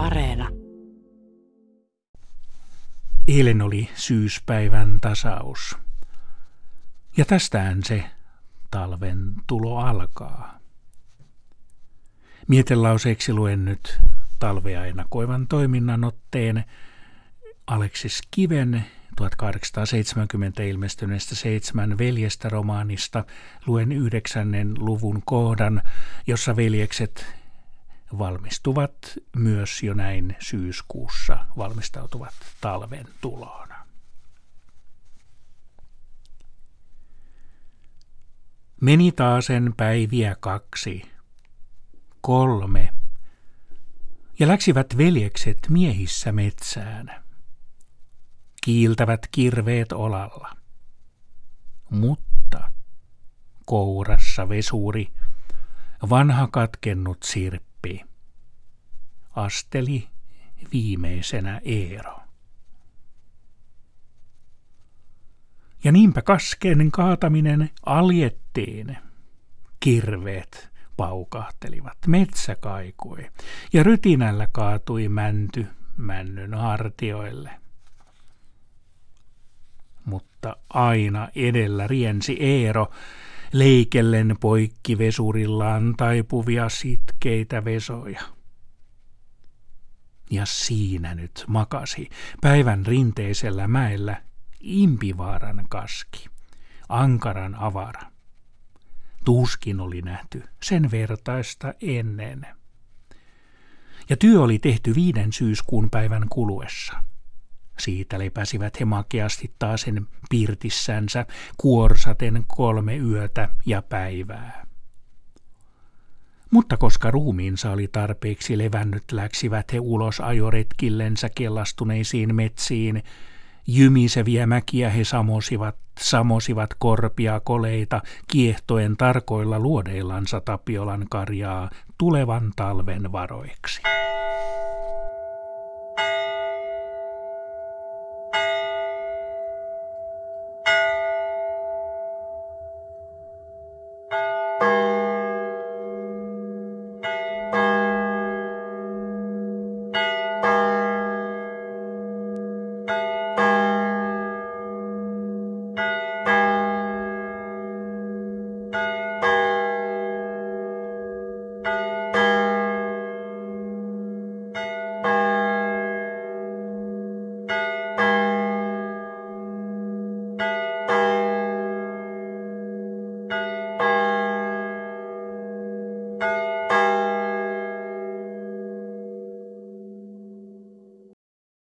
Areena. Eilen oli syyspäivän tasaus. Ja tästään se talven tulo alkaa. Mietelauseeksi luen nyt talvea ennakoivan toiminnan otteen Aleksis Kiven 1870 ilmestyneestä Seitsemän veljestä romaanista luen yhdeksännen luvun kohdan, jossa veljekset valmistuvat myös jo näin syyskuussa, valmistautuvat talven tuloon. Meni taasen päiviä kaksi, kolme, ja läksivät veljekset miehissä metsään. Kiiltävät kirveet olalla. Mutta kourassa vesuri, vanha katkennut sirppi, asteli viimeisenä Eero. Ja niinpä kasken kaataminen aljettiin. Kirveet paukahtelivat, metsä kaikui ja rytinällä kaatui mänty männyn hartioille. Mutta aina edellä riensi Eero, leikellen poikki vesurillaan taipuvia sitkeitä vesoja. Ja siinä nyt makasi päivän rinteisellä mäellä Impivaaran kaski, ankaran avara. Tuskin oli nähty sen vertaista ennen. Ja työ oli tehty viiden syyskuun päivän kuluessa. Siitä lepäsivät he makeasti taasen pirtissänsä kuorsaten kolme yötä ja päivää. Mutta koska ruumiinsa oli tarpeeksi levännyt, läksivät he ulos ajoretkillensä kellastuneisiin metsiin, Jymiseviä mäkiä he samosivat, samosivat korpia koleita, kiehtoen tarkoilla luodeillansa Tapiolan karjaa tulevan talven varoiksi.